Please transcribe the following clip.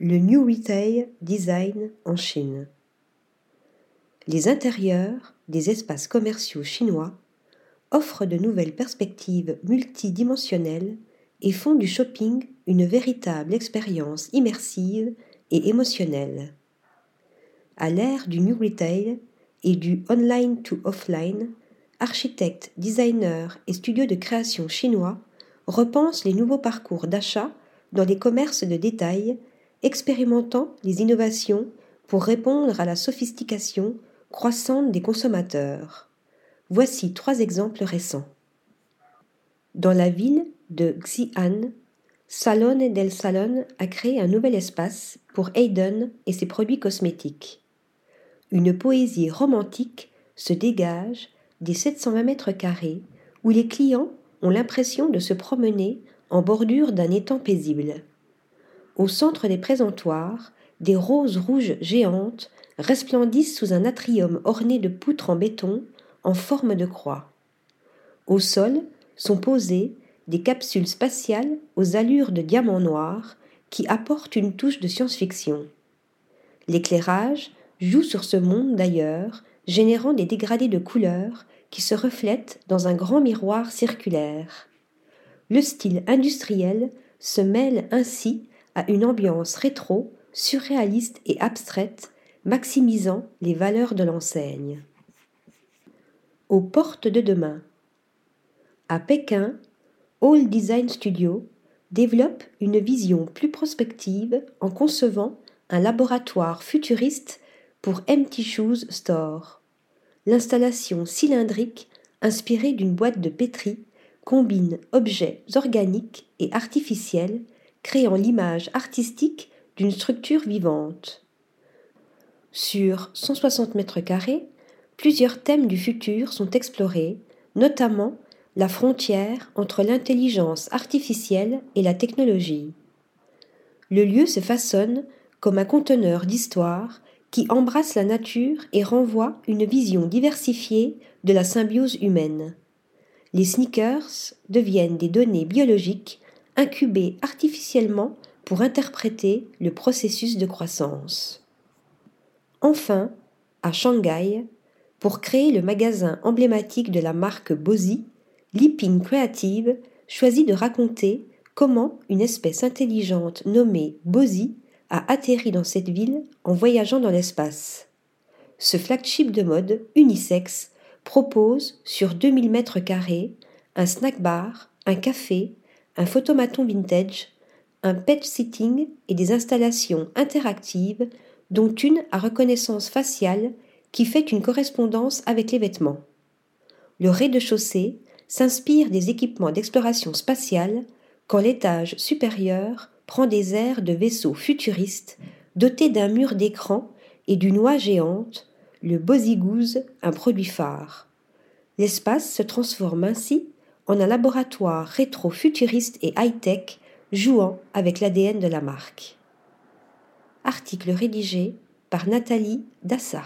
le New Retail Design en Chine. Les intérieurs des espaces commerciaux chinois offrent de nouvelles perspectives multidimensionnelles et font du shopping une véritable expérience immersive et émotionnelle. À l'ère du New Retail et du Online to Offline, architectes, designers et studios de création chinois repense les nouveaux parcours d'achat dans les commerces de détail, expérimentant les innovations pour répondre à la sophistication croissante des consommateurs. Voici trois exemples récents. Dans la ville de Xi'an, Salone del Salon a créé un nouvel espace pour Hayden et ses produits cosmétiques. Une poésie romantique se dégage des 720 mètres carrés où les clients ont l'impression de se promener en bordure d'un étang paisible. Au centre des présentoirs, des roses rouges géantes resplendissent sous un atrium orné de poutres en béton en forme de croix. Au sol sont posées des capsules spatiales aux allures de diamants noirs qui apportent une touche de science-fiction. L'éclairage joue sur ce monde d'ailleurs, générant des dégradés de couleurs qui se reflètent dans un grand miroir circulaire. Le style industriel se mêle ainsi à une ambiance rétro, surréaliste et abstraite, maximisant les valeurs de l'enseigne. Aux portes de demain. À Pékin, All Design Studio développe une vision plus prospective en concevant un laboratoire futuriste pour Empty Shoes Store. L'installation cylindrique, inspirée d'une boîte de pétri, combine objets organiques et artificiels, créant l'image artistique d'une structure vivante. Sur 160 mètres carrés, plusieurs thèmes du futur sont explorés, notamment la frontière entre l'intelligence artificielle et la technologie. Le lieu se façonne comme un conteneur d'histoire qui embrasse la nature et renvoie une vision diversifiée de la symbiose humaine les sneakers deviennent des données biologiques incubées artificiellement pour interpréter le processus de croissance. Enfin, à Shanghai, pour créer le magasin emblématique de la marque Bozy, Liping Creative choisit de raconter comment une espèce intelligente nommée Bozy a atterri dans cette ville en voyageant dans l'espace. Ce flagship de mode unisexe propose sur 2000 mètres carrés un snack bar, un café, un photomaton vintage, un pet sitting et des installations interactives dont une à reconnaissance faciale qui fait une correspondance avec les vêtements. Le rez-de-chaussée s'inspire des équipements d'exploration spatiale quand l'étage supérieur prend des airs de vaisseau futuriste doté d'un mur d'écran et d'une oie géante le Bozigouze, un produit phare. L'espace se transforme ainsi en un laboratoire rétro-futuriste et high-tech jouant avec l'ADN de la marque. Article rédigé par Nathalie Dassa.